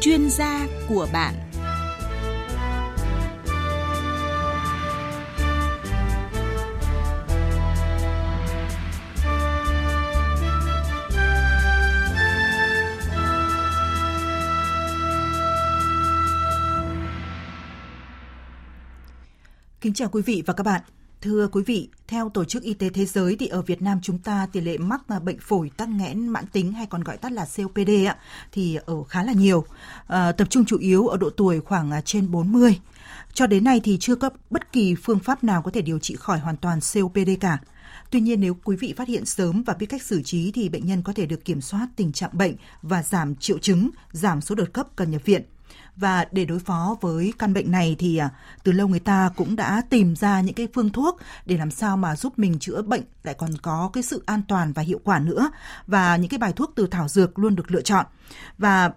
chuyên gia của bạn Kính chào quý vị và các bạn. Thưa quý vị, theo Tổ chức Y tế Thế giới thì ở Việt Nam chúng ta tỷ lệ mắc bệnh phổi tắc nghẽn mãn tính hay còn gọi tắt là COPD ạ thì ở khá là nhiều. À, tập trung chủ yếu ở độ tuổi khoảng à, trên 40. Cho đến nay thì chưa có bất kỳ phương pháp nào có thể điều trị khỏi hoàn toàn COPD cả. Tuy nhiên nếu quý vị phát hiện sớm và biết cách xử trí thì bệnh nhân có thể được kiểm soát tình trạng bệnh và giảm triệu chứng, giảm số đợt cấp cần nhập viện. Và để đối phó với căn bệnh này thì à, từ lâu người ta cũng đã tìm ra những cái phương thuốc để làm sao mà giúp mình chữa bệnh lại còn có cái sự an toàn và hiệu quả nữa. Và những cái bài thuốc từ thảo dược luôn được lựa chọn. Và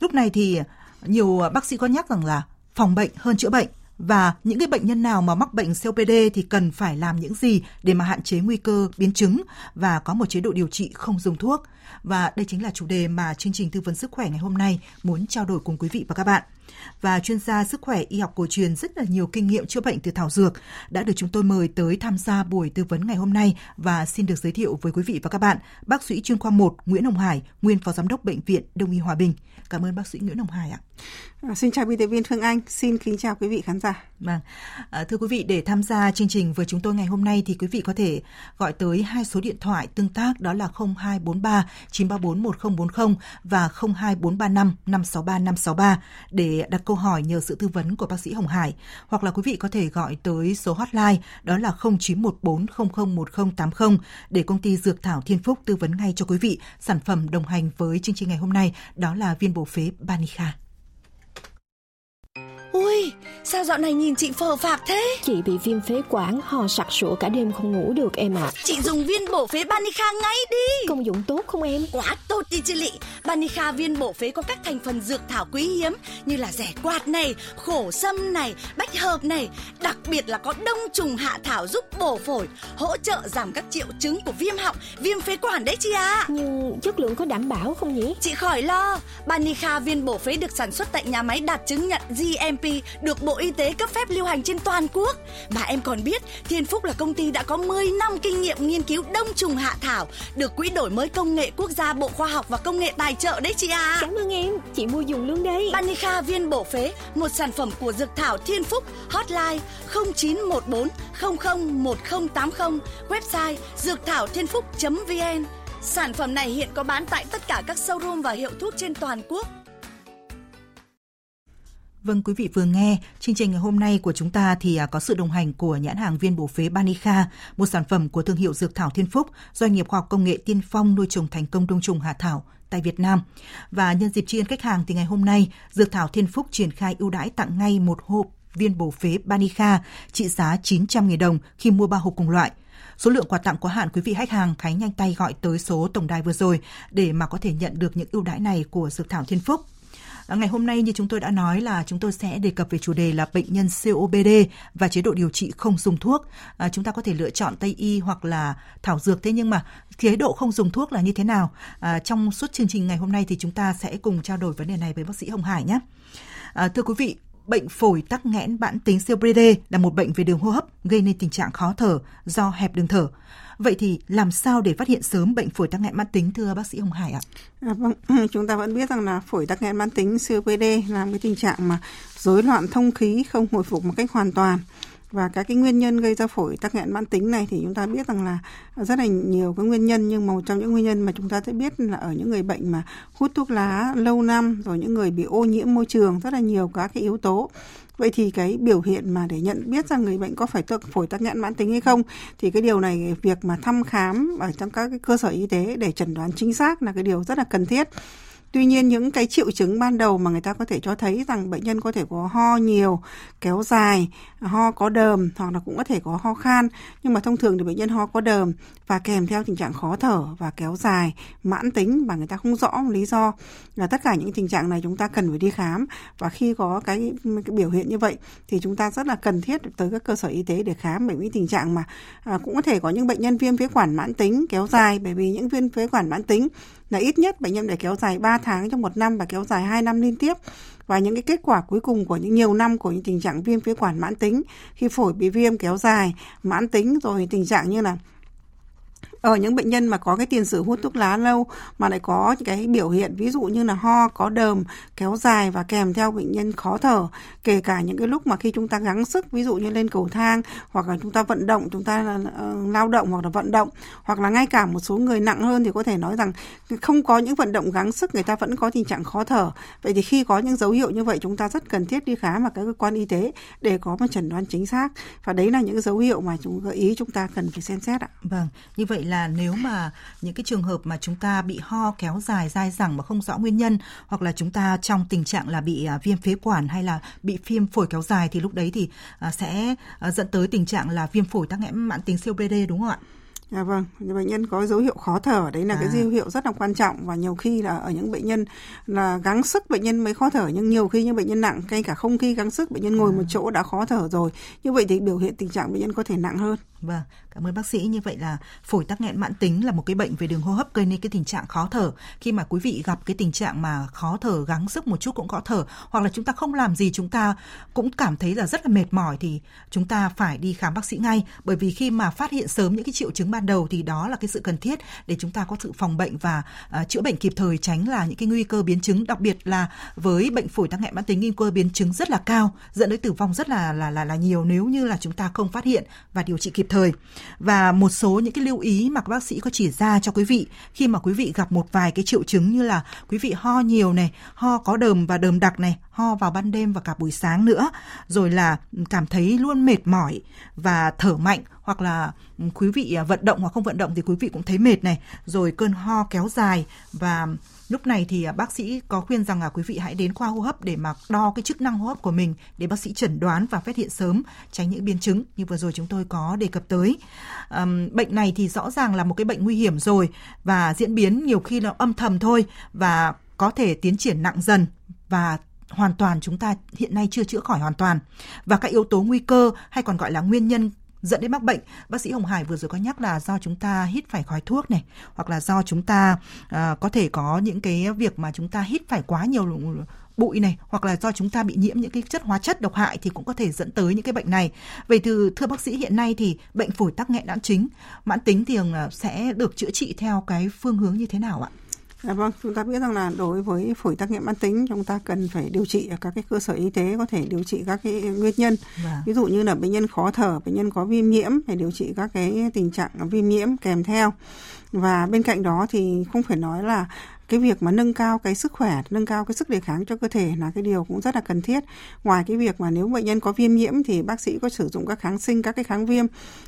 lúc này thì nhiều bác sĩ có nhắc rằng là phòng bệnh hơn chữa bệnh và những cái bệnh nhân nào mà mắc bệnh COPD thì cần phải làm những gì để mà hạn chế nguy cơ biến chứng và có một chế độ điều trị không dùng thuốc. Và đây chính là chủ đề mà chương trình tư vấn sức khỏe ngày hôm nay muốn trao đổi cùng quý vị và các bạn. Và chuyên gia sức khỏe y học cổ truyền rất là nhiều kinh nghiệm chữa bệnh từ thảo dược đã được chúng tôi mời tới tham gia buổi tư vấn ngày hôm nay và xin được giới thiệu với quý vị và các bạn bác sĩ chuyên khoa 1 Nguyễn Hồng Hải, nguyên phó giám đốc bệnh viện Đông y Hòa Bình. Cảm ơn bác sĩ Nguyễn Hồng Hải ạ. À, xin chào biên tập viên Phương Anh, xin kính chào quý vị khán giả. Vâng, à, thưa quý vị để tham gia chương trình với chúng tôi ngày hôm nay thì quý vị có thể gọi tới hai số điện thoại tương tác đó là 0243 934 1040 và 02435 563 563 để đặt câu hỏi nhờ sự tư vấn của bác sĩ Hồng Hải hoặc là quý vị có thể gọi tới số hotline đó là 0914 001080 để công ty Dược Thảo Thiên Phúc tư vấn ngay cho quý vị sản phẩm đồng hành với chương trình ngày hôm nay đó là viên bổ phế Banica. Sao dạo này nhìn chị phờ phạc thế? Chị bị viêm phế quản, ho sặc sụa cả đêm không ngủ được em ạ. À. Chị dùng viên bổ phế Banica ngay đi. Công dụng tốt không em? Quá tốt đi chị Lị. Banica viên bổ phế có các thành phần dược thảo quý hiếm như là rẻ quạt này, khổ sâm này, bách hợp này. Đặc biệt là có đông trùng hạ thảo giúp bổ phổi, hỗ trợ giảm các triệu chứng của viêm họng, viêm phế quản đấy chị ạ. À. Nhưng chất lượng có đảm bảo không nhỉ? Chị khỏi lo. Banica viên bổ phế được sản xuất tại nhà máy đạt chứng nhận GMP được Bộ Y tế cấp phép lưu hành trên toàn quốc. Mà em còn biết, Thiên Phúc là công ty đã có 10 năm kinh nghiệm nghiên cứu đông trùng hạ thảo, được Quỹ đổi mới công nghệ quốc gia Bộ Khoa học và Công nghệ tài trợ đấy chị à. Cảm ơn em, chị mua dùng luôn đấy. Banica viên bổ phế, một sản phẩm của Dược Thảo Thiên Phúc, hotline 0914 001080, website dược thảo thiên phúc.vn. Sản phẩm này hiện có bán tại tất cả các showroom và hiệu thuốc trên toàn quốc. Vâng, quý vị vừa nghe, chương trình ngày hôm nay của chúng ta thì à, có sự đồng hành của nhãn hàng viên bổ phế Banica, một sản phẩm của thương hiệu Dược Thảo Thiên Phúc, doanh nghiệp khoa học công nghệ tiên phong nuôi trồng thành công đông trùng hạ thảo tại Việt Nam. Và nhân dịp tri ân khách hàng thì ngày hôm nay, Dược Thảo Thiên Phúc triển khai ưu đãi tặng ngay một hộp viên bổ phế Banica trị giá 900.000 đồng khi mua ba hộp cùng loại. Số lượng quà tặng có hạn quý vị khách hàng hãy nhanh tay gọi tới số tổng đài vừa rồi để mà có thể nhận được những ưu đãi này của Dược Thảo Thiên Phúc. À, ngày hôm nay như chúng tôi đã nói là chúng tôi sẽ đề cập về chủ đề là bệnh nhân COPD và chế độ điều trị không dùng thuốc. À, chúng ta có thể lựa chọn Tây y hoặc là thảo dược thế nhưng mà chế độ không dùng thuốc là như thế nào? À, trong suốt chương trình ngày hôm nay thì chúng ta sẽ cùng trao đổi vấn đề này với bác sĩ Hồng Hải nhé. À, thưa quý vị, bệnh phổi tắc nghẽn mãn tính COPD là một bệnh về đường hô hấp gây nên tình trạng khó thở do hẹp đường thở. Vậy thì làm sao để phát hiện sớm bệnh phổi tắc nghẽn mãn tính thưa bác sĩ Hồng Hải ạ? À, vâng, chúng ta vẫn biết rằng là phổi tắc nghẽn mãn tính COPD là một cái tình trạng mà rối loạn thông khí không hồi phục một cách hoàn toàn và các cái nguyên nhân gây ra phổi tắc nghẽn mãn tính này thì chúng ta biết rằng là rất là nhiều cái nguyên nhân, nhưng mà một trong những nguyên nhân mà chúng ta sẽ biết là ở những người bệnh mà hút thuốc lá lâu năm rồi những người bị ô nhiễm môi trường, rất là nhiều các cái yếu tố Vậy thì cái biểu hiện mà để nhận biết rằng người bệnh có phải tắc, phổi tắc nghẽn mãn tính hay không thì cái điều này, việc mà thăm khám ở trong các cái cơ sở y tế để chẩn đoán chính xác là cái điều rất là cần thiết. Tuy nhiên những cái triệu chứng ban đầu mà người ta có thể cho thấy rằng bệnh nhân có thể có ho nhiều, kéo dài, ho có đờm hoặc là cũng có thể có ho khan. Nhưng mà thông thường thì bệnh nhân ho có đờm và kèm theo tình trạng khó thở và kéo dài, mãn tính và người ta không rõ lý do. Là tất cả những tình trạng này chúng ta cần phải đi khám và khi có cái, cái biểu hiện như vậy thì chúng ta rất là cần thiết tới các cơ sở y tế để khám bởi vì tình trạng mà à, cũng có thể có những bệnh nhân viêm phế quản mãn tính kéo dài bởi vì những viêm phế quản mãn tính là ít nhất bệnh nhân phải kéo dài 3 tháng trong một năm và kéo dài 2 năm liên tiếp. Và những cái kết quả cuối cùng của những nhiều năm của những tình trạng viêm phế quản mãn tính, khi phổi bị viêm kéo dài mãn tính rồi tình trạng như là ở những bệnh nhân mà có cái tiền sử hút thuốc lá lâu mà lại có cái biểu hiện ví dụ như là ho có đờm kéo dài và kèm theo bệnh nhân khó thở kể cả những cái lúc mà khi chúng ta gắng sức ví dụ như lên cầu thang hoặc là chúng ta vận động chúng ta uh, lao động hoặc là vận động hoặc là ngay cả một số người nặng hơn thì có thể nói rằng không có những vận động gắng sức người ta vẫn có tình trạng khó thở. Vậy thì khi có những dấu hiệu như vậy chúng ta rất cần thiết đi khám vào các cơ quan y tế để có một chẩn đoán chính xác. Và đấy là những dấu hiệu mà chúng gợi ý chúng ta cần phải xem xét ạ. Vâng như vậy là nếu mà những cái trường hợp mà chúng ta bị ho kéo dài dai dẳng mà không rõ nguyên nhân hoặc là chúng ta trong tình trạng là bị à, viêm phế quản hay là bị viêm phổi kéo dài thì lúc đấy thì à, sẽ à, dẫn tới tình trạng là viêm phổi tắc nghẽn mãn tính COPD đúng không ạ? Dạ vâng, bệnh nhân có dấu hiệu khó thở đấy là à. cái dấu hiệu rất là quan trọng và nhiều khi là ở những bệnh nhân là gắng sức bệnh nhân mới khó thở nhưng nhiều khi những bệnh nhân nặng ngay cả không khi gắng sức bệnh nhân ngồi à. một chỗ đã khó thở rồi. Như vậy thì biểu hiện tình trạng bệnh nhân có thể nặng hơn. Vâng, cảm ơn bác sĩ. Như vậy là phổi tắc nghẽn mãn tính là một cái bệnh về đường hô hấp gây nên cái tình trạng khó thở. Khi mà quý vị gặp cái tình trạng mà khó thở, gắng sức một chút cũng khó thở, hoặc là chúng ta không làm gì chúng ta cũng cảm thấy là rất là mệt mỏi thì chúng ta phải đi khám bác sĩ ngay. Bởi vì khi mà phát hiện sớm những cái triệu chứng ban đầu thì đó là cái sự cần thiết để chúng ta có sự phòng bệnh và uh, chữa bệnh kịp thời tránh là những cái nguy cơ biến chứng, đặc biệt là với bệnh phổi tắc nghẽn mãn tính nguy cơ biến chứng rất là cao, dẫn đến tử vong rất là là là là nhiều nếu như là chúng ta không phát hiện và điều trị kịp thời. Và một số những cái lưu ý mà các bác sĩ có chỉ ra cho quý vị khi mà quý vị gặp một vài cái triệu chứng như là quý vị ho nhiều này, ho có đờm và đờm đặc này, ho vào ban đêm và cả buổi sáng nữa, rồi là cảm thấy luôn mệt mỏi và thở mạnh hoặc là ừ, quý vị à, vận động hoặc không vận động thì quý vị cũng thấy mệt này, rồi cơn ho kéo dài và Lúc này thì à, bác sĩ có khuyên rằng là quý vị hãy đến khoa hô hấp để mà đo cái chức năng hô hấp của mình để bác sĩ chẩn đoán và phát hiện sớm tránh những biến chứng như vừa rồi chúng tôi có đề cập tới. Um, bệnh này thì rõ ràng là một cái bệnh nguy hiểm rồi và diễn biến nhiều khi nó âm thầm thôi và có thể tiến triển nặng dần và hoàn toàn chúng ta hiện nay chưa chữa khỏi hoàn toàn và các yếu tố nguy cơ hay còn gọi là nguyên nhân dẫn đến mắc bệnh. Bác sĩ Hồng Hải vừa rồi có nhắc là do chúng ta hít phải khói thuốc này hoặc là do chúng ta uh, có thể có những cái việc mà chúng ta hít phải quá nhiều bụi này hoặc là do chúng ta bị nhiễm những cái chất hóa chất độc hại thì cũng có thể dẫn tới những cái bệnh này. Vậy từ thưa bác sĩ hiện nay thì bệnh phổi tắc nghẽn mãn chính mãn tính thì à, sẽ được chữa trị theo cái phương hướng như thế nào ạ? Dạ vâng, chúng ta biết rằng là đối với phổi tắc nghẽn mãn tính chúng ta cần phải điều trị ở các cái cơ sở y tế có thể điều trị các cái nguyên nhân. Vâng. Ví dụ như là bệnh nhân khó thở, bệnh nhân có viêm nhiễm phải điều trị các cái tình trạng viêm nhiễm kèm theo. Và bên cạnh đó thì không phải nói là cái việc mà nâng cao cái sức khỏe, nâng cao cái sức đề kháng cho cơ thể là cái điều cũng rất là cần thiết. Ngoài cái việc mà nếu bệnh nhân có viêm nhiễm thì bác sĩ có sử dụng các kháng sinh, các cái kháng viêm.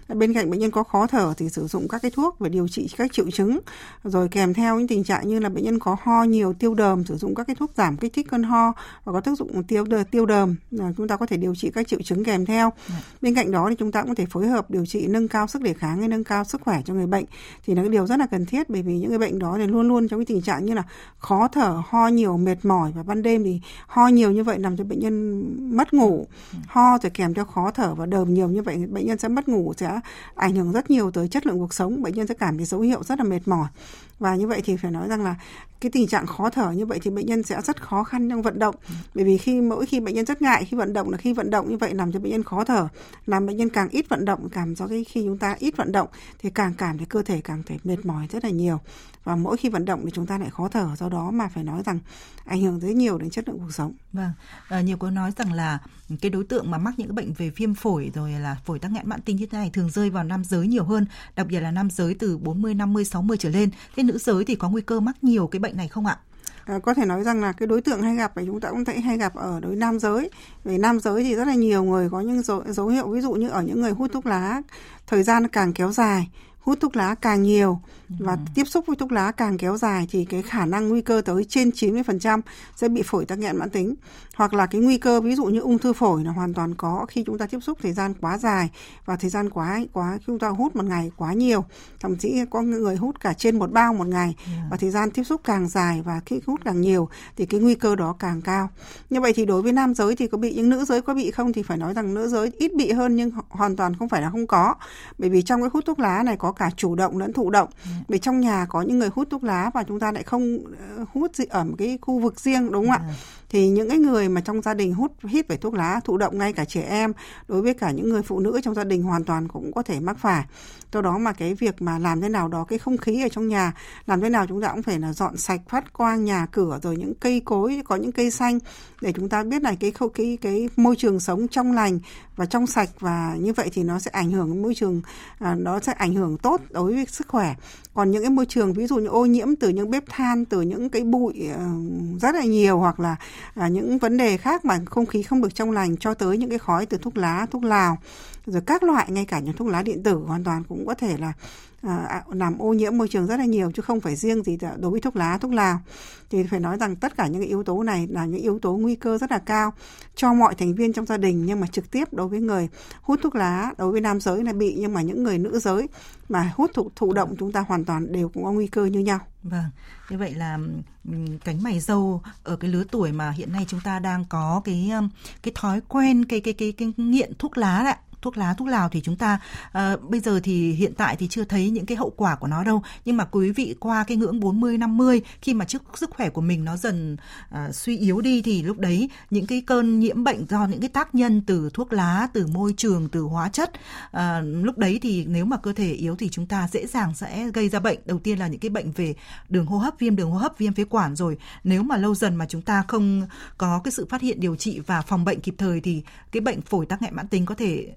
Bên cạnh bệnh nhân có khó thở thì sử dụng các cái thuốc để điều trị các triệu chứng. Rồi kèm theo những tình trạng như là bệnh nhân có ho nhiều, tiêu đờm, sử dụng các cái thuốc giảm kích thích cơn ho và có tác dụng tiêu tiêu đờm. Là chúng ta có thể điều trị các triệu chứng kèm theo. Bên cạnh đó thì chúng ta cũng có thể phối hợp điều trị nâng cao sức đề kháng hay nâng cao sức khỏe cho người bệnh. Thì là cái điều rất là cần thiết bởi vì những người bệnh đó thì luôn luôn trong cái tình trạng như là khó thở, ho nhiều, mệt mỏi và ban đêm thì ho nhiều như vậy làm cho bệnh nhân mất ngủ. Ho rồi kèm theo khó thở và đờm nhiều như vậy, bệnh nhân sẽ mất ngủ, sẽ ảnh hưởng rất nhiều tới chất lượng cuộc sống, bệnh nhân sẽ cảm thấy dấu hiệu rất là mệt mỏi. Và như vậy thì phải nói rằng là cái tình trạng khó thở như vậy thì bệnh nhân sẽ rất khó khăn trong vận động. Bởi vì khi mỗi khi bệnh nhân rất ngại, khi vận động là khi vận động như vậy làm cho bệnh nhân khó thở, làm bệnh nhân càng ít vận động, cảm do cái khi chúng ta ít vận động thì càng cảm thấy cơ thể càng thấy mệt mỏi rất là nhiều và mỗi khi vận động thì chúng ta lại khó thở do đó mà phải nói rằng ảnh hưởng rất nhiều đến chất lượng cuộc sống. Vâng, à, nhiều có nói rằng là cái đối tượng mà mắc những cái bệnh về viêm phổi rồi là phổi tắc nghẽn mãn tính như thế này thường rơi vào nam giới nhiều hơn, đặc biệt là nam giới từ 40, 50, 60 trở lên. Thế nữ giới thì có nguy cơ mắc nhiều cái bệnh này không ạ? À, có thể nói rằng là cái đối tượng hay gặp thì chúng ta cũng thấy hay gặp ở đối nam giới về nam giới thì rất là nhiều người có những dấu, dấu hiệu ví dụ như ở những người hút thuốc lá thời gian càng kéo dài hút thuốc lá càng nhiều và ừ. tiếp xúc với thuốc lá càng kéo dài thì cái khả năng nguy cơ tới trên 90% sẽ bị phổi tắc nghẽn mãn tính. Hoặc là cái nguy cơ ví dụ như ung thư phổi là hoàn toàn có khi chúng ta tiếp xúc thời gian quá dài và thời gian quá quá chúng ta hút một ngày quá nhiều. Thậm chí có người hút cả trên một bao một ngày và thời gian tiếp xúc càng dài và khi hút càng nhiều thì cái nguy cơ đó càng cao. Như vậy thì đối với nam giới thì có bị nhưng nữ giới có bị không thì phải nói rằng nữ giới ít bị hơn nhưng hoàn toàn không phải là không có. Bởi vì trong cái hút thuốc lá này có có cả chủ động lẫn thụ động. Ừ. vì trong nhà có những người hút thuốc lá và chúng ta lại không ờ, hút ở một cái khu vực riêng đúng không ạ? Thì những cái người mà trong gia đình hút hít phải thuốc lá thụ động ngay cả trẻ em đối với cả những người phụ nữ trong gia đình hoàn toàn cũng có thể mắc phải. Do đó mà cái việc mà làm thế nào đó cái không khí ở trong nhà làm thế nào chúng ta cũng phải là dọn sạch phát quang nhà cửa rồi những cây cối có những cây xanh để chúng ta biết là cái cái cái, cái môi trường sống trong lành và trong sạch. Và như vậy thì nó sẽ ảnh hưởng môi trường à, nó sẽ ảnh hưởng tốt đối với sức khỏe. Còn những cái môi trường, ví dụ như ô nhiễm từ những bếp than, từ những cái bụi ờ, rất là nhiều hoặc là à, những vấn đề khác mà không khí không được trong lành cho tới những cái khói từ thuốc lá, thuốc lào, rồi các loại, ngay cả những thuốc lá điện tử hoàn toàn cũng có thể là À, à, làm ô nhiễm môi trường rất là nhiều chứ không phải riêng gì đối với thuốc lá thuốc lào thì phải nói rằng tất cả những cái yếu tố này là những yếu tố nguy cơ rất là cao cho mọi thành viên trong gia đình nhưng mà trực tiếp đối với người hút thuốc lá đối với nam giới là bị nhưng mà những người nữ giới mà hút thụ, thụ động chúng ta hoàn toàn đều cũng có nguy cơ như nhau. Vâng, như vậy là ừ, cánh mày dâu ở cái lứa tuổi mà hiện nay chúng ta đang có cái cái thói quen cái cái cái, cái nghiện thuốc lá ạ thuốc lá thuốc lào thì chúng ta uh, bây giờ thì hiện tại thì chưa thấy những cái hậu quả của nó đâu. Nhưng mà quý vị qua cái ngưỡng 40 50 khi mà chức sức khỏe của mình nó dần uh, suy yếu đi thì lúc đấy những cái cơn nhiễm bệnh do những cái tác nhân từ thuốc lá từ môi trường từ hóa chất uh, lúc đấy thì nếu mà cơ thể yếu thì chúng ta dễ dàng sẽ gây ra bệnh. Đầu tiên là những cái bệnh về đường hô hấp viêm đường hô hấp viêm phế quản rồi. Nếu mà lâu dần mà chúng ta không có cái sự phát hiện điều trị và phòng bệnh kịp thời thì cái bệnh phổi tắc nghẽn mãn tính có thể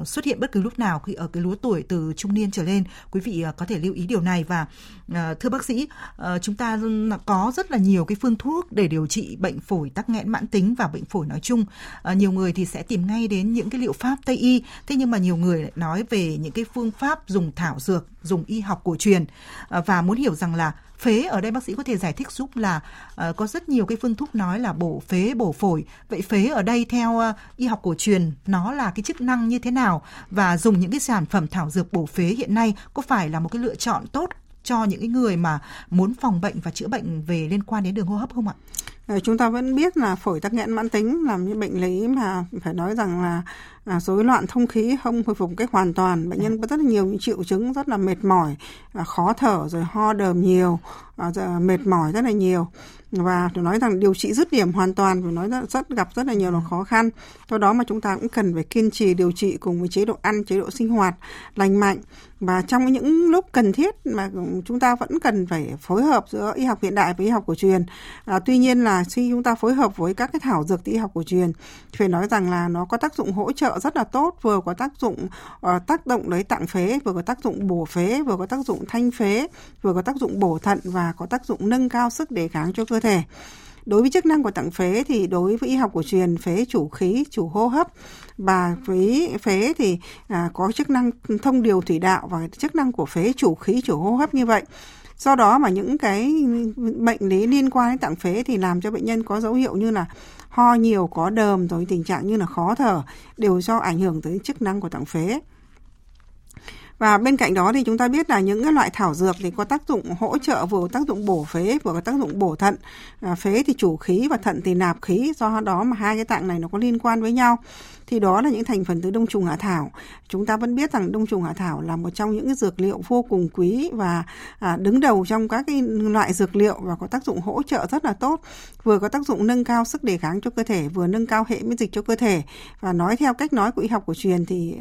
uh, xuất hiện bất cứ lúc nào khi ở cái lứa tuổi từ trung niên trở lên. Quý vị uh, có thể lưu ý điều này và uh, thưa bác sĩ uh, chúng ta có rất là nhiều cái phương thuốc để điều trị bệnh phổi tắc nghẽn mãn tính và bệnh phổi nói chung. Uh, nhiều người thì sẽ tìm ngay đến những cái liệu pháp tây y. Thế nhưng mà nhiều người lại nói về những cái phương pháp dùng thảo dược dùng y học cổ truyền. À, và muốn hiểu rằng là phế ở đây bác sĩ có thể giải thích giúp là uh, có rất nhiều cái phương thuốc nói là bổ phế bổ phổi. Vậy phế ở đây theo uh, y học cổ truyền nó là cái chức năng như thế nào? Và dùng những cái sản phẩm thảo dược bổ phế hiện nay có phải là một cái lựa chọn tốt cho những cái người mà muốn phòng bệnh và chữa bệnh về liên quan đến đường hô hấp không ạ? Ờ, chúng ta vẫn biết là phổi tắc nghẽn mãn tính là những bệnh lý mà phải nói rằng là à, rối loạn thông khí không hồi phục cách hoàn toàn. Bệnh nhân có rất là nhiều những triệu chứng rất là mệt mỏi à, khó thở rồi ho đờm nhiều à, mệt mỏi rất là nhiều. Và tôi nói rằng điều trị dứt điểm hoàn toàn phải nói rất, rất gặp rất là nhiều là khó khăn. Do đó mà chúng ta cũng cần phải kiên trì điều trị cùng với chế độ ăn chế độ sinh hoạt lành mạnh. Và trong những lúc cần thiết mà chúng ta vẫn cần phải phối hợp giữa y học hiện đại với y học cổ truyền. À, tuy nhiên là khi chúng ta phối hợp với các cái thảo dược y học cổ truyền phải nói rằng là nó có tác dụng hỗ trợ rất là tốt vừa có tác dụng uh, tác động đấy tạng phế vừa có tác dụng bổ phế vừa có tác dụng thanh phế vừa có tác dụng bổ thận và có tác dụng nâng cao sức đề kháng cho cơ thể. Đối với chức năng của tạng phế thì đối với y học cổ truyền phế chủ khí chủ hô hấp và với phế thì à, có chức năng thông điều thủy đạo và chức năng của phế chủ khí chủ hô hấp như vậy. Do đó mà những cái bệnh lý liên quan đến tạng phế thì làm cho bệnh nhân có dấu hiệu như là ho nhiều có đờm rồi tình trạng như là khó thở đều do ảnh hưởng tới chức năng của tạng phế. Và bên cạnh đó thì chúng ta biết là những cái loại thảo dược thì có tác dụng hỗ trợ vừa có tác dụng bổ phế vừa có tác dụng bổ thận. À, phế thì chủ khí và thận thì nạp khí do đó mà hai cái tạng này nó có liên quan với nhau thì đó là những thành phần từ đông trùng hạ thảo. Chúng ta vẫn biết rằng đông trùng hạ thảo là một trong những dược liệu vô cùng quý và à, đứng đầu trong các cái loại dược liệu và có tác dụng hỗ trợ rất là tốt, vừa có tác dụng nâng cao sức đề kháng cho cơ thể, vừa nâng cao hệ miễn dịch cho cơ thể và nói theo cách nói của y học cổ truyền thì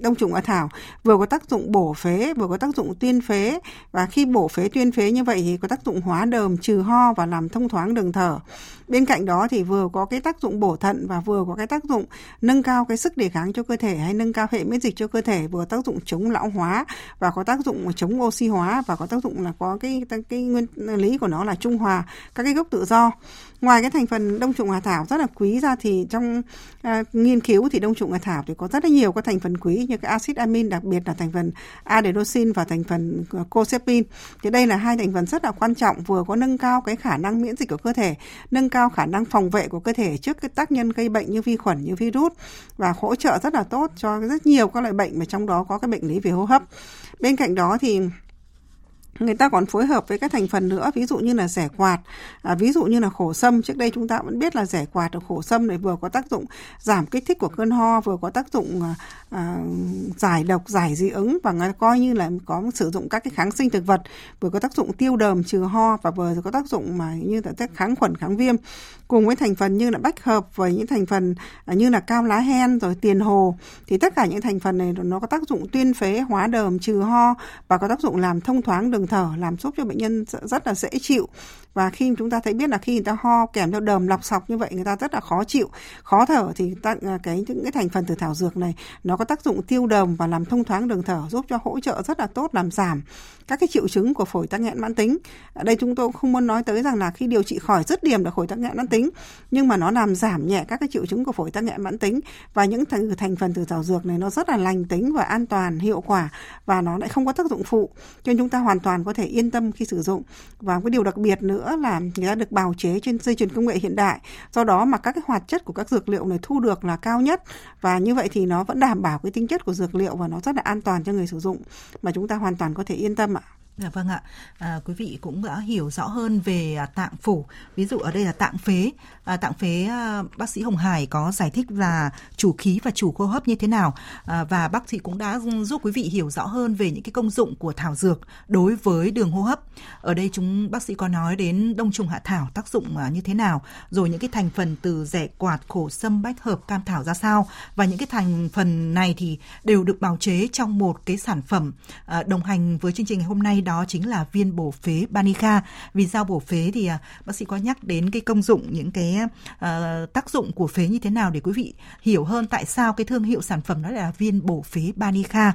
đông trùng hạ thảo vừa có tác dụng bổ phế, vừa có tác dụng tuyên phế và khi bổ phế tuyên phế như vậy thì có tác dụng hóa đờm, trừ ho và làm thông thoáng đường thở. Bên cạnh đó thì vừa có cái tác dụng bổ thận và vừa có cái tác dụng nâng cao cái sức đề kháng cho cơ thể hay nâng cao hệ miễn dịch cho cơ thể vừa tác dụng chống lão hóa và có tác dụng chống oxy hóa và có tác dụng là có cái cái, nguyên lý của nó là trung hòa các cái gốc tự do ngoài cái thành phần đông trùng hạ thảo rất là quý ra thì trong uh, nghiên cứu thì đông trùng hạ thảo thì có rất là nhiều các thành phần quý như cái axit amin đặc biệt là thành phần adenosine và thành phần à, cocepin thì đây là hai thành phần rất là quan trọng vừa có nâng cao cái khả năng miễn dịch của cơ thể nâng cao khả năng phòng vệ của cơ thể trước cái tác nhân gây bệnh như vi khuẩn như virus và hỗ trợ rất là tốt cho rất nhiều các loại bệnh mà trong đó có cái bệnh lý về hô hấp. Bên cạnh đó thì người ta còn phối hợp với các thành phần nữa ví dụ như là rẻ quạt à, ví dụ như là khổ sâm. Trước đây chúng ta vẫn biết là rẻ quạt và khổ sâm này vừa có tác dụng giảm kích thích của cơn ho vừa có tác dụng à, à giải độc giải dị ứng và người coi như là có sử dụng các cái kháng sinh thực vật vừa có tác dụng tiêu đờm trừ ho và vừa có tác dụng mà như là các kháng khuẩn kháng viêm. Cùng với thành phần như là bách hợp với những thành phần à, như là cao lá hen rồi tiền hồ thì tất cả những thành phần này nó có tác dụng tuyên phế hóa đờm trừ ho và có tác dụng làm thông thoáng đường thở làm giúp cho bệnh nhân rất là dễ chịu. Và khi chúng ta thấy biết là khi người ta ho kèm theo đờm lọc sọc như vậy người ta rất là khó chịu khó thở thì ta, à, cái những cái thành phần từ thảo dược này nó có tác dụng tiêu đờm và làm thông thoáng đường thở giúp cho hỗ trợ rất là tốt làm giảm các cái triệu chứng của phổi tắc nghẽn mãn tính. Ở đây chúng tôi không muốn nói tới rằng là khi điều trị khỏi rất điểm là phổi tắc nghẽn mãn tính nhưng mà nó làm giảm nhẹ các cái triệu chứng của phổi tắc nghẽn mãn tính và những thành, thành phần từ thảo dược này nó rất là lành tính và an toàn hiệu quả và nó lại không có tác dụng phụ. Cho nên chúng ta hoàn toàn có thể yên tâm khi sử dụng. Và cái điều đặc biệt nữa là người ta được bào chế trên dây chuyền công nghệ hiện đại. Do đó mà các cái hoạt chất của các dược liệu này thu được là cao nhất. Và như vậy thì nó vẫn đảm bảo cái tính chất của dược liệu và nó rất là an toàn cho người sử dụng. Mà chúng ta hoàn toàn có thể yên tâm ạ. Dạ vâng ạ. À, quý vị cũng đã hiểu rõ hơn về à, tạng phủ. Ví dụ ở đây là tạng phế. À, tạng phế à, bác sĩ Hồng Hải có giải thích là chủ khí và chủ hô hấp như thế nào à, và bác sĩ cũng đã giúp quý vị hiểu rõ hơn về những cái công dụng của thảo dược đối với đường hô hấp. Ở đây chúng bác sĩ có nói đến đông trùng hạ thảo tác dụng à, như thế nào, rồi những cái thành phần từ rẻ quạt, khổ sâm, bách hợp, cam thảo ra sao và những cái thành phần này thì đều được bào chế trong một cái sản phẩm à, đồng hành với chương trình ngày hôm nay đó chính là viên bổ phế Banica. Vì sao bổ phế thì à, bác sĩ có nhắc đến cái công dụng những cái uh, tác dụng của phế như thế nào để quý vị hiểu hơn tại sao cái thương hiệu sản phẩm đó là viên bổ phế Banica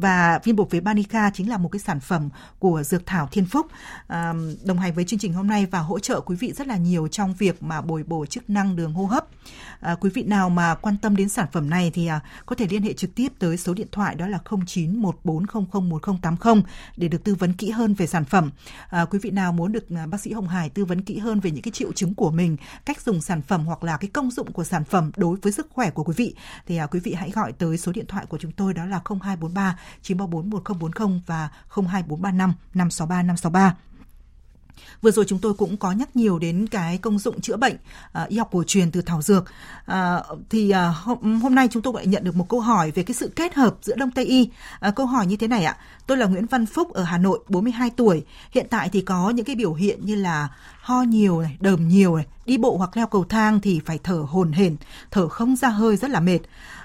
và viên bột phế Banica chính là một cái sản phẩm của dược thảo Thiên Phúc à, đồng hành với chương trình hôm nay và hỗ trợ quý vị rất là nhiều trong việc mà bồi bổ chức năng đường hô hấp. À, quý vị nào mà quan tâm đến sản phẩm này thì à, có thể liên hệ trực tiếp tới số điện thoại đó là 0914001080 để được tư vấn kỹ hơn về sản phẩm. À, quý vị nào muốn được à, bác sĩ Hồng Hải tư vấn kỹ hơn về những cái triệu chứng của mình, cách dùng sản phẩm hoặc là cái công dụng của sản phẩm đối với sức khỏe của quý vị thì à, quý vị hãy gọi tới số điện thoại của chúng tôi đó là 0243 934 1040 và 02435 563 563. Vừa rồi chúng tôi cũng có nhắc nhiều đến cái công dụng chữa bệnh uh, y học cổ truyền từ thảo dược. Uh, thì uh, hôm, hôm nay chúng tôi lại nhận được một câu hỏi về cái sự kết hợp giữa Đông Tây y. Uh, câu hỏi như thế này ạ. Tôi là Nguyễn Văn Phúc ở Hà Nội, 42 tuổi. Hiện tại thì có những cái biểu hiện như là ho nhiều này, đờm nhiều này, đi bộ hoặc leo cầu thang thì phải thở hồn hển, thở không ra hơi rất là mệt.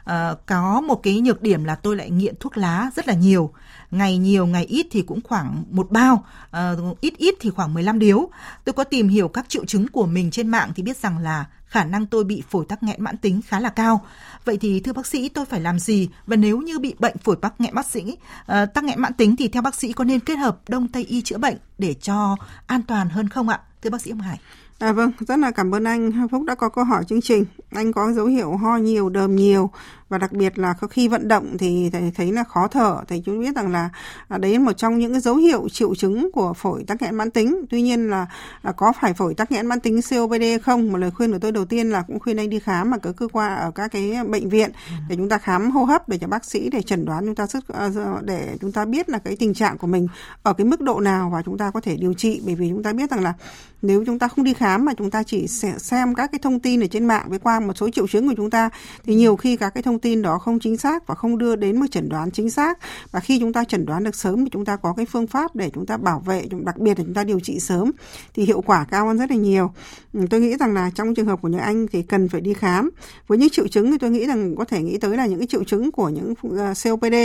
Uh, có một cái nhược điểm là tôi lại nghiện thuốc lá rất là nhiều ngày nhiều ngày ít thì cũng khoảng một bao, uh, ít ít thì khoảng 15 điếu. Tôi có tìm hiểu các triệu chứng của mình trên mạng thì biết rằng là khả năng tôi bị phổi tắc nghẽn mãn tính khá là cao. Vậy thì thưa bác sĩ tôi phải làm gì và nếu như bị bệnh phổi tắc nghẽn bác sĩ uh, tắc nghẽn mãn tính thì theo bác sĩ có nên kết hợp đông tây y chữa bệnh để cho an toàn hơn không ạ? Thưa bác sĩ ông Hải. À vâng, rất là cảm ơn anh Phúc đã có câu hỏi chương trình. Anh có dấu hiệu ho nhiều, đờm nhiều và đặc biệt là khi vận động thì thầy thấy là khó thở. Thầy chú biết rằng là à, đấy là một trong những cái dấu hiệu triệu chứng của phổi tắc nghẽn mãn tính. Tuy nhiên là, à, có phải phổi tắc nghẽn mãn tính COPD không? Một lời khuyên của tôi đầu tiên là cũng khuyên anh đi khám ở các cơ quan ở các cái bệnh viện để chúng ta khám hô hấp để cho bác sĩ để chẩn đoán chúng ta sức à, để chúng ta biết là cái tình trạng của mình ở cái mức độ nào và chúng ta có thể điều trị bởi vì chúng ta biết rằng là nếu chúng ta không đi khám khám mà chúng ta chỉ xem các cái thông tin ở trên mạng với qua một số triệu chứng của chúng ta, thì nhiều khi các cái thông tin đó không chính xác và không đưa đến một chẩn đoán chính xác. Và khi chúng ta chẩn đoán được sớm thì chúng ta có cái phương pháp để chúng ta bảo vệ đặc biệt là chúng ta điều trị sớm, thì hiệu quả cao hơn rất là nhiều. Ừ, tôi nghĩ rằng là trong trường hợp của những anh thì cần phải đi khám. Với những triệu chứng thì tôi nghĩ rằng có thể nghĩ tới là những cái triệu chứng của những ờ, COPD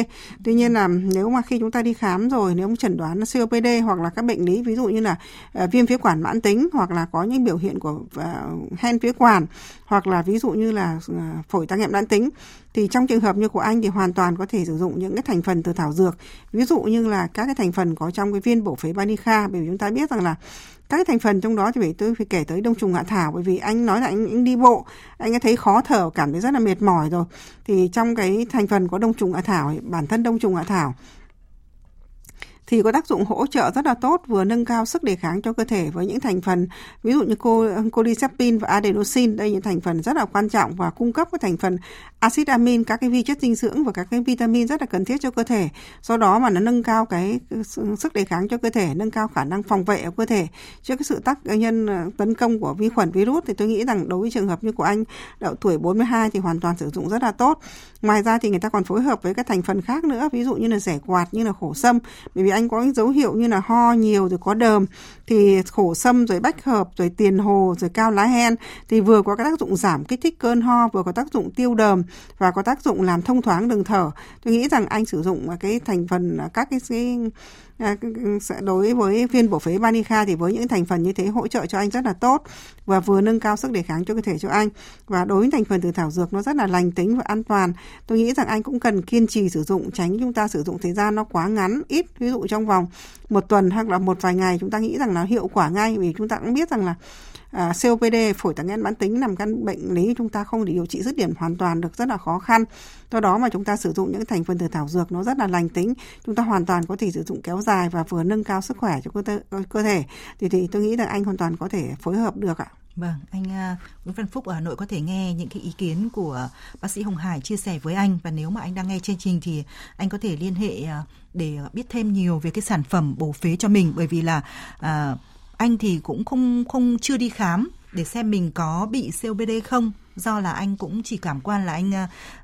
tuy nhiên là nếu mà khi chúng ta đi khám rồi, nếu chẩn đoán COPD hoặc là các bệnh lý, ví dụ như là ờ, viêm phế quản mãn tính hoặc là có những biểu hiện của uh, hen phế quản hoặc là ví dụ như là uh, phổi tắc nghẽn mãn tính thì trong trường hợp như của anh thì hoàn toàn có thể sử dụng những cái thành phần từ thảo dược. Ví dụ như là các cái thành phần có trong cái viên bổ phế Banica bởi vì chúng ta biết rằng là các cái thành phần trong đó thì phải tôi phải kể tới đông trùng hạ thảo bởi vì anh nói là anh, anh đi bộ anh ấy thấy khó thở cảm thấy rất là mệt mỏi rồi. Thì trong cái thành phần có đông trùng hạ thảo bản thân đông trùng hạ thảo thì có tác dụng hỗ trợ rất là tốt, vừa nâng cao sức đề kháng cho cơ thể với những thành phần, ví dụ như cholecystine và adenosine. Đây những thành phần rất là quan trọng và cung cấp các thành phần axit amin, các cái vi chất dinh dưỡng và các cái vitamin rất là cần thiết cho cơ thể. Do đó mà nó nâng cao cái sức đề kháng cho cơ thể, nâng cao khả năng phòng vệ của cơ thể. Trước cái sự tác nhân ờ, tấn công của vi khuẩn virus thì tôi nghĩ rằng đối với trường hợp như của anh, độ tuổi 42 thì hoàn toàn sử dụng rất là tốt ngoài ra thì người ta còn phối hợp với các thành phần khác nữa, ví dụ như là rẻ quạt, như là khổ sâm. Bởi vì anh có những dấu hiệu như là ho nhiều rồi có đờm thì khổ sâm rồi bách hợp rồi tiền hồ rồi cao lá hen thì vừa có cái tác dụng giảm kích thích cơn ho vừa có tác dụng tiêu đờm và có tác dụng làm thông thoáng đường thở. Tôi nghĩ rằng anh sử dụng cái thành phần các cái, cái à, sẽ đối với viên bổ phế Banica thì với những thành phần như thế hỗ trợ cho anh rất là tốt và vừa nâng cao sức đề kháng cho cơ thể cho anh. Và đối với thành phần từ thảo dược nó rất là lành tính và an toàn. Tôi nghĩ rằng anh cũng cần kiên trì sử dụng tránh chúng ta sử dụng thời gian nó quá ngắn ít ví dụ trong vòng một tuần hoặc là một vài ngày chúng ta nghĩ rằng là hiệu quả ngay vì chúng ta cũng biết rằng là à, COPD phổi tắc nghẽn mãn tính nằm căn bệnh lý chúng ta không để điều trị dứt điểm hoàn toàn được rất là khó khăn. Do đó mà chúng ta sử dụng những thành phần từ thảo dược nó rất là lành tính. Chúng ta hoàn toàn có thể sử dụng kéo dài và vừa nâng cao sức khỏe cho cơ, thể, cơ thể. Thì thì tôi nghĩ là anh hoàn toàn có thể phối hợp được ạ. Vâng, anh à, Nguyễn Văn Phúc ở Hà Nội có thể nghe những cái ý kiến của bác sĩ Hồng Hải chia sẻ với anh. Và nếu mà anh đang nghe chương trình thì anh có thể liên hệ à, để ờ, biết thêm nhiều về cái sản phẩm bổ phế cho mình. Bởi vì là à, anh thì cũng không không chưa đi khám để xem mình có bị COPD không do là anh cũng chỉ cảm quan là anh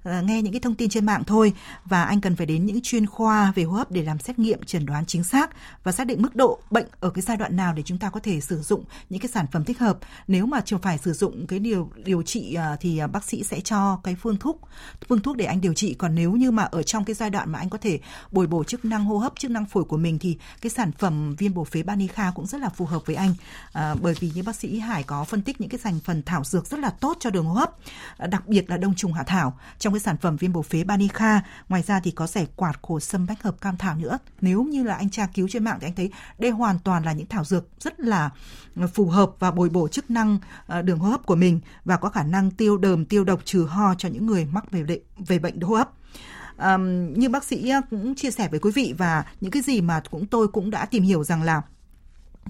uh, nghe những cái thông tin trên mạng thôi. Và anh cần phải đến những chuyên khoa về hô hấp để làm xét nghiệm chẩn đoán chính xác và xác định mức độ bệnh ở cái giai đoạn nào để chúng ta có thể sử dụng những cái sản phẩm thích hợp. Nếu mà chưa phải sử dụng cái điều điều trị uh, thì uh, bác sĩ sẽ cho cái phương thuốc phương thuốc để anh điều trị. Còn nếu như mà ở trong cái giai đoạn mà anh có thể bồi bổ chức năng hô hấp chức năng phổi của mình thì cái sản phẩm viên bổ phế Banica cũng rất là phù hợp với anh. À, bởi vì như bác sĩ Hải có phân tích những cái thành phần thảo dược rất là tốt cho đường hô hấp à, đặc biệt là đông trùng hạ thảo trong cái sản phẩm viên bổ phế Banica. Ngoài ra thì có rẻ quạt của sâm bách hợp cam thảo nữa. Nếu như là anh tra cứu trên mạng thì anh thấy đây hoàn toàn là những thảo dược rất là à, phù hợp và bồi bổ chức năng à, đường hô hấp của mình và có khả năng tiêu đờm, tiêu độc trừ ho cho những người mắc về bệnh, về bệnh hô hấp. Um, như bác sĩ cũng chia sẻ với quý vị và những cái gì mà cũng tôi cũng đã tìm hiểu rằng là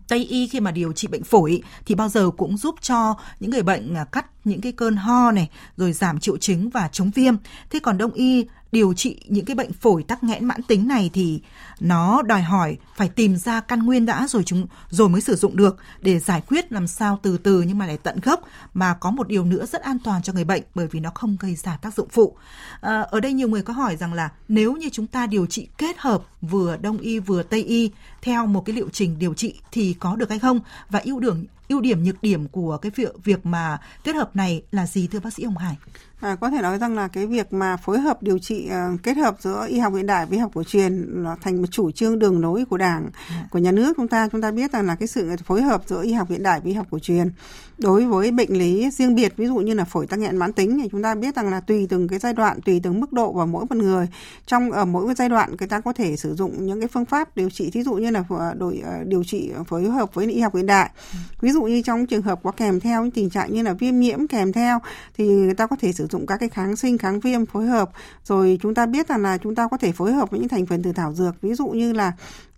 Tây y khi mà điều trị bệnh phổi thì bao giờ cũng giúp cho những người bệnh à, cắt những cái cơn ho này, rồi giảm triệu chứng và chống viêm. Thế còn đông y điều trị những cái bệnh phổi tắc nghẽn mãn tính này thì nó đòi hỏi phải tìm ra căn nguyên đã rồi chúng rồi mới sử dụng được để giải quyết làm sao từ từ nhưng mà lại tận gốc mà có một điều nữa rất an toàn cho người bệnh bởi vì nó không gây ra tác dụng phụ. À, ở đây nhiều người có hỏi rằng là nếu như chúng ta điều trị kết hợp vừa đông y vừa tây y theo một cái liệu trình điều trị thì có được hay không và ưu điểm ưu điểm nhược điểm của cái việc việc mà kết hợp này là gì thưa bác sĩ Hồng Hải? À, có thể nói rằng là cái việc mà phối hợp điều trị uh, kết hợp giữa y học hiện đại với y học cổ truyền là thành một chủ trương đường lối của Đảng. Dạ. của nhà nước chúng ta chúng ta biết rằng là cái sự phối hợp giữa y học hiện đại với y học cổ truyền đối với bệnh lý riêng biệt ví dụ như là phổi tắc nghẽn mãn tính thì chúng ta biết rằng là tùy từng cái giai đoạn tùy từng mức độ và mỗi một người trong ở mỗi cái giai đoạn người ta có thể sử dụng những cái phương pháp điều trị thí dụ như là đổi ờ, điều trị phối hợp với y học hiện đại ừ. ví dụ như trong trường hợp có kèm theo những tình trạng như là viêm nhiễm kèm theo thì người ta có thể sử dụng các cái kháng sinh kháng viêm phối hợp. Rồi chúng ta biết rằng là chúng ta có thể phối hợp với những thành phần từ thảo dược ví dụ như là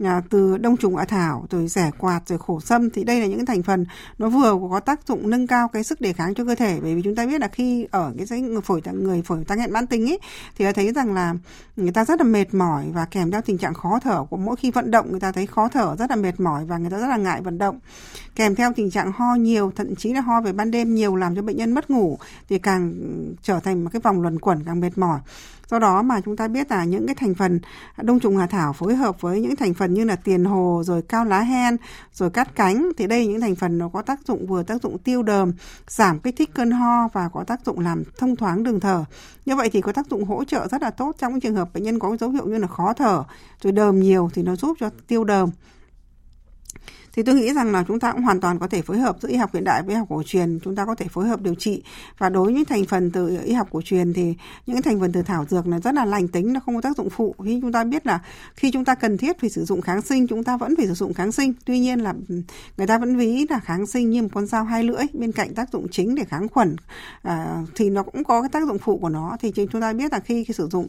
à, từ đông trùng hạ thảo rồi rẻ quạt rồi khổ sâm. Thì đây là những thành phần nó vừa có tác dụng nâng cao cái sức đề kháng cho cơ thể. Bởi vì chúng ta biết là khi ở cái giấy người phổi người phổi tăng nghẹn mãn tính ấy thì thấy rằng là người ta rất là mệt mỏi và kèm theo tình trạng khó thở của mỗi khi vận động người ta thấy khó thở rất là mệt mỏi và người ta rất là ngại vận động. Kèm theo tình trạng ho nhiều thậm chí là ho về ban đêm nhiều làm cho bệnh nhân mất ngủ thì càng trở thành một cái vòng luẩn quẩn càng mệt mỏi. Do đó mà chúng ta biết là những cái thành phần đông trùng hạ thảo phối hợp với những thành phần như là tiền hồ, rồi cao lá hen, rồi cát cánh, thì đây những thành phần nó có tác dụng vừa tác dụng tiêu đờm, giảm kích thích cơn ho và có tác dụng làm thông thoáng đường thở. Như vậy thì có tác dụng hỗ trợ rất là tốt trong những trường hợp bệnh nhân có dấu hiệu như là khó thở, rồi đờm nhiều thì nó giúp cho tiêu đờm thì tôi nghĩ rằng là chúng ta cũng hoàn toàn có thể phối hợp giữa y học hiện đại với y học cổ truyền. Chúng ta có thể phối hợp điều trị. Và đối với những thành phần từ y học cổ truyền thì những thành phần từ thảo dược là rất là lành tính nó không có tác dụng phụ. Khi chúng ta biết là khi chúng ta cần thiết phải sử dụng kháng sinh chúng ta vẫn phải sử dụng kháng sinh. Tuy nhiên là ừ, người ta vẫn ví là kháng sinh như một con dao hai lưỡi bên cạnh tác dụng chính để kháng khuẩn à, thì nó cũng có cái tác dụng phụ của nó. Thì chúng ta biết là khi, khi sử dụng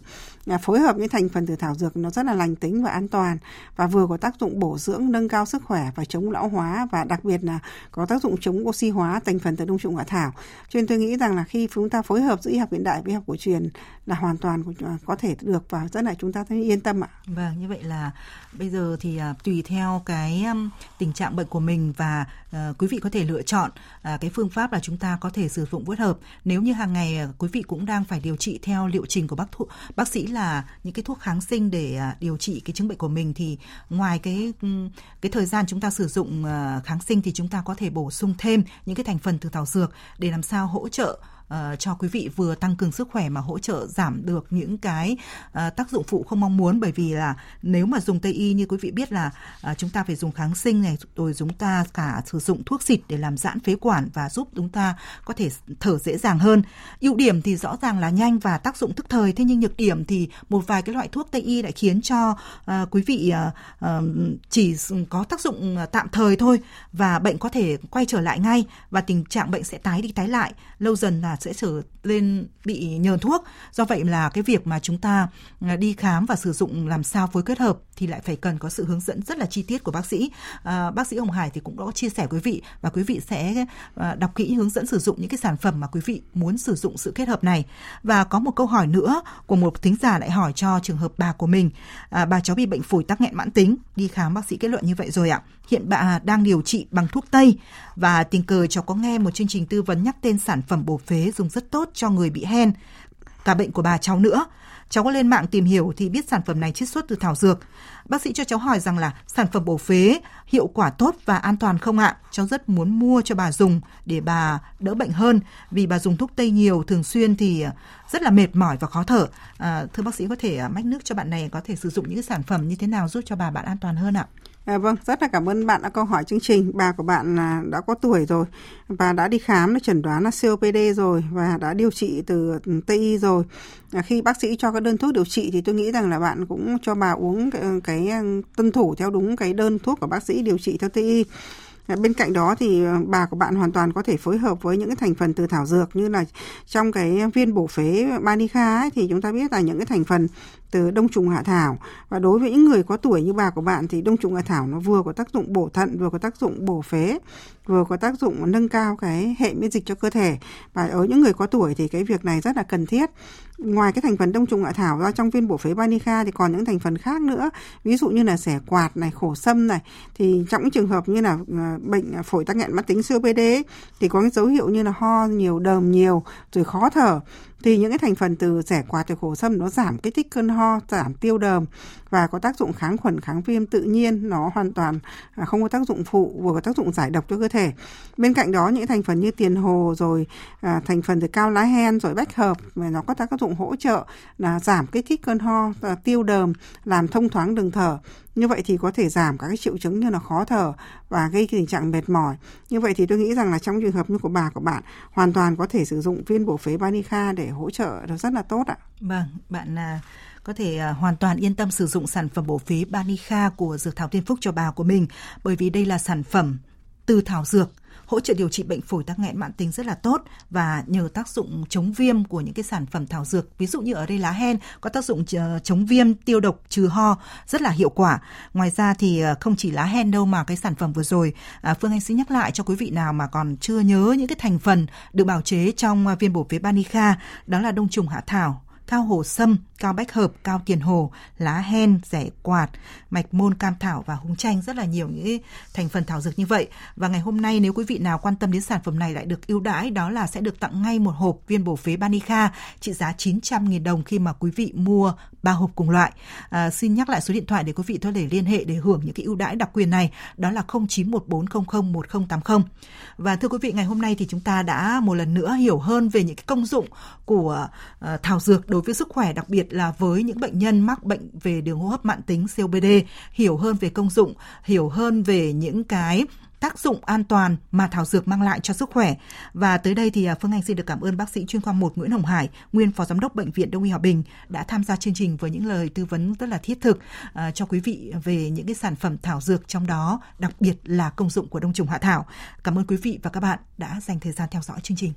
à, phối hợp những thành phần từ thảo dược nó rất là lành tính và an toàn và vừa có tác dụng bổ dưỡng nâng cao sức khỏe và chống lão hóa và đặc biệt là có tác dụng chống oxy hóa thành phần từ đông trùng hạ thảo cho nên tôi nghĩ rằng là khi chúng ta phối hợp giữa y học hiện đại với y học cổ truyền là hoàn toàn à, có thể được và rất là chúng ta thấy yên tâm ạ. Vâng, như vậy là bây giờ thì à, tùy theo cái um, tình trạng bệnh của mình và ờ, quý vị có thể lựa chọn à, cái phương pháp là chúng ta có thể sử dụng phối hợp. Nếu như hàng ngày quý vị cũng đang phải điều trị theo liệu trình của bác thuốc bác sĩ là những cái thuốc kháng sinh để điều trị cái chứng bệnh của mình thì ngoài cái cái thời gian chúng ta sử dụng ờ, kháng sinh thì chúng ta có thể bổ sung thêm những cái thành phần từ thảo dược để làm sao hỗ trợ uh, cho quý vị vừa tăng cường sức khỏe mà hỗ trợ giảm được những cái uh, tác dụng phụ không mong muốn. Bởi vì là nếu mà dùng tây y như quý vị biết là uh, chúng ta phải dùng kháng sinh này rồi chúng ta cả sử dụng thuốc xịt để làm giãn phế quản và giúp chúng ta có thể thở dễ dàng hơn. Ưu điểm thì rõ ràng là nhanh và tác dụng tức thời thế nhưng nhược điểm thì một vài cái loại thuốc tây y lại khiến cho uh, quý vị uh, uh, chỉ có tác dụng tạm thời thôi và bệnh có thể quay trở lại ngay và tình trạng bệnh sẽ tái đi tái lại. Lâu dần là sẽ trở lên bị nhờn thuốc. Do vậy là cái việc mà chúng ta à, đi khám và sử dụng làm sao phối kết hợp thì lại phải cần có sự hướng dẫn rất là chi tiết của bác sĩ. À, bác sĩ Hồng Hải thì cũng đã chia sẻ quý vị và quý vị sẽ à, đọc kỹ hướng dẫn sử dụng những cái sản phẩm mà quý vị muốn sử dụng sự kết hợp này. Và có một câu hỏi nữa của một thính giả lại hỏi cho trường hợp bà của mình. À, bà cháu bị bệnh phổi tắc nghẽn mãn tính, đi khám bác sĩ kết luận như vậy rồi ạ. Hiện bà đang điều trị bằng thuốc Tây và tình cờ cháu có nghe một chương trình tư vấn nhắc tên sản phẩm bổ phế dùng rất tốt cho người bị hen, cả bệnh của bà cháu nữa. Cháu có lên mạng tìm hiểu thì biết sản phẩm này chiết xuất từ thảo dược. Bác sĩ cho cháu hỏi rằng là sản phẩm bổ phế hiệu quả tốt và an toàn không ạ? Cháu rất muốn mua cho bà dùng để bà đỡ bệnh hơn vì bà dùng thuốc tây nhiều thường xuyên thì à, rất là mệt mỏi và khó thở. À, thưa bác sĩ có thể à, mách nước cho bạn này có thể sử dụng những cái sản phẩm như thế nào giúp cho bà bạn an toàn hơn ạ? À, vâng, rất là cảm ơn bạn đã câu hỏi chương trình. Bà của bạn là đã có tuổi rồi và đã đi khám để chẩn đoán là COPD rồi và đã điều trị từ Tây y rồi. À, khi bác sĩ cho các đơn thuốc điều trị thì tôi nghĩ rằng là bạn cũng cho bà uống cái, cái Ờ, tuân thủ theo đúng cái đơn thuốc của bác sĩ điều trị theo Tây y. Ờ, bên cạnh đó thì ờ, bà của bạn hoàn toàn có thể phối hợp với những cái thành phần từ thảo dược như là trong cái viên bổ phế Manica ấy, thì chúng ta biết là những cái thành phần từ đông trùng hạ thảo. Và đối với những người có tuổi như bà của bạn thì đông trùng hạ thảo nó vừa có tác dụng bổ thận vừa có tác dụng bổ phế vừa có tác dụng nâng cao cái hệ miễn dịch cho cơ thể. Và ở những người có tuổi thì cái việc này rất là cần thiết ngoài cái thành phần đông trùng hạ thảo ra trong viên bổ phế Banica thì còn những thành phần khác nữa. Ví dụ như là xẻ quạt này khổ sâm này. Thì trong những trường hợp như là à, bệnh phổi tắc nghẽn mãn tính COPD ấy, thì có cái dấu hiệu như là ho nhiều đờm nhiều rồi khó thở thì những cái thành phần từ rẻ quạt từ khổ sâm nó giảm kích thích cơn ho, giảm tiêu đờm và có tác dụng kháng khuẩn, kháng viêm tự nhiên, nó hoàn toàn à, không có tác dụng phụ, vừa có tác dụng giải độc cho cơ thể. Bên cạnh đó những thành phần như tiền hồ rồi à, thành phần từ cao lá hen rồi bách hợp mà nó có tác dụng hỗ trợ là giảm kích thích cơn ho, à, tiêu đờm, làm thông thoáng đường thở như vậy thì có thể giảm các cái triệu chứng như là khó thở và gây tình trạng mệt mỏi. Như vậy thì tôi nghĩ rằng là trong trường hợp như của bà của bạn hoàn toàn có thể sử dụng viên bổ phế Banica để hỗ trợ nó rất là tốt ạ. Vâng, bạn là có thể à, hoàn toàn yên tâm sử dụng sản phẩm bổ phế Banica của Dược Thảo Thiên Phúc cho bà của mình bởi vì đây là sản phẩm từ thảo dược hỗ trợ điều trị bệnh phổi tắc nghẽn mãn tính rất là tốt và nhờ tác dụng chống viêm của những cái sản phẩm thảo dược, ví dụ như ở đây lá hen có tác dụng ờ, chống viêm, tiêu độc, trừ ho, rất là hiệu quả. Ngoài ra thì ờ, không chỉ lá hen đâu mà cái sản phẩm vừa rồi à, Phương Anh xin nhắc lại cho quý vị nào mà còn chưa nhớ những cái thành phần được bào chế trong ờ, viên bổ phế Banica, đó là đông trùng hạ thảo cao hồ sâm, cao bách hợp, cao tiền hồ, lá hen, rẻ quạt, mạch môn cam thảo và húng chanh rất là nhiều những thành phần thảo dược như vậy. Và ngày hôm nay nếu quý vị nào quan tâm đến sản phẩm này lại được ưu đãi đó là sẽ được tặng ngay một hộp viên bổ phế Banica trị giá 900.000 đồng khi mà quý vị mua ba hộp cùng loại. À, xin nhắc lại số điện thoại để quý vị có thể liên hệ để hưởng những cái ưu đãi đặc quyền này đó là 0914001080. Và thưa quý vị ngày hôm nay thì chúng ta đã một lần nữa hiểu hơn về những cái công dụng của uh, thảo dược đối đối với sức khỏe, đặc biệt là với những bệnh nhân mắc bệnh về đường hô hấp mạng tính COPD, hiểu hơn về công dụng, hiểu hơn về những cái tác dụng an toàn mà thảo dược mang lại cho sức khỏe. Và tới đây thì à, Phương Anh xin được cảm ơn bác sĩ chuyên khoa 1 Nguyễn Hồng Hải, nguyên phó giám đốc bệnh viện Đông y Hòa Bình đã tham gia chương trình với những lời tư vấn rất là thiết thực uh, cho quý vị về những cái sản phẩm thảo dược trong đó đặc biệt là công dụng của đông trùng hạ thảo. Cảm ơn quý vị và các bạn đã dành thời gian theo dõi chương trình.